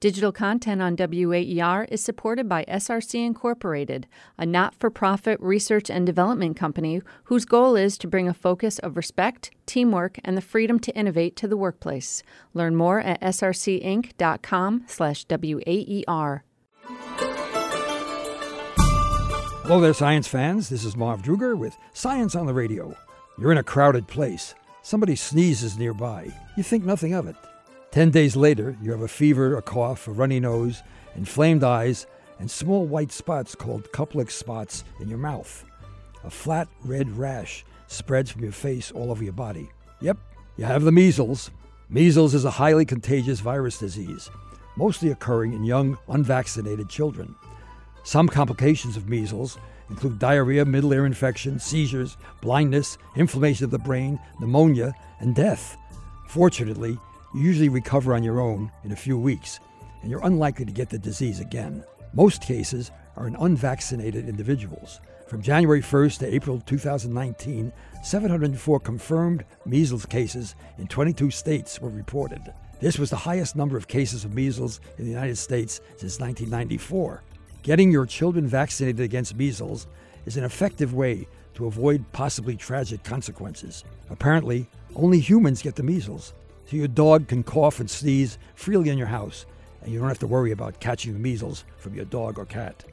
Digital content on WAER is supported by SRC Incorporated, a not for profit research and development company whose goal is to bring a focus of respect, teamwork, and the freedom to innovate to the workplace. Learn more at srcinc.com/slash WAER. Hello there, science fans. This is Marv Druger with Science on the Radio. You're in a crowded place. Somebody sneezes nearby. You think nothing of it. Ten days later, you have a fever, a cough, a runny nose, inflamed eyes, and small white spots called Koplik spots in your mouth. A flat red rash spreads from your face all over your body. Yep, you have the measles. Measles is a highly contagious virus disease, mostly occurring in young, unvaccinated children. Some complications of measles include diarrhea, middle ear infection, seizures, blindness, inflammation of the brain, pneumonia, and death. Fortunately, you usually recover on your own in a few weeks, and you're unlikely to get the disease again. Most cases are in unvaccinated individuals. From January 1st to April 2019, 704 confirmed measles cases in 22 states were reported. This was the highest number of cases of measles in the United States since 1994. Getting your children vaccinated against measles is an effective way to avoid possibly tragic consequences. Apparently, only humans get the measles, so your dog can cough and sneeze freely in your house, and you don't have to worry about catching the measles from your dog or cat.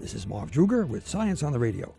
This is Marv Druger with Science on the Radio.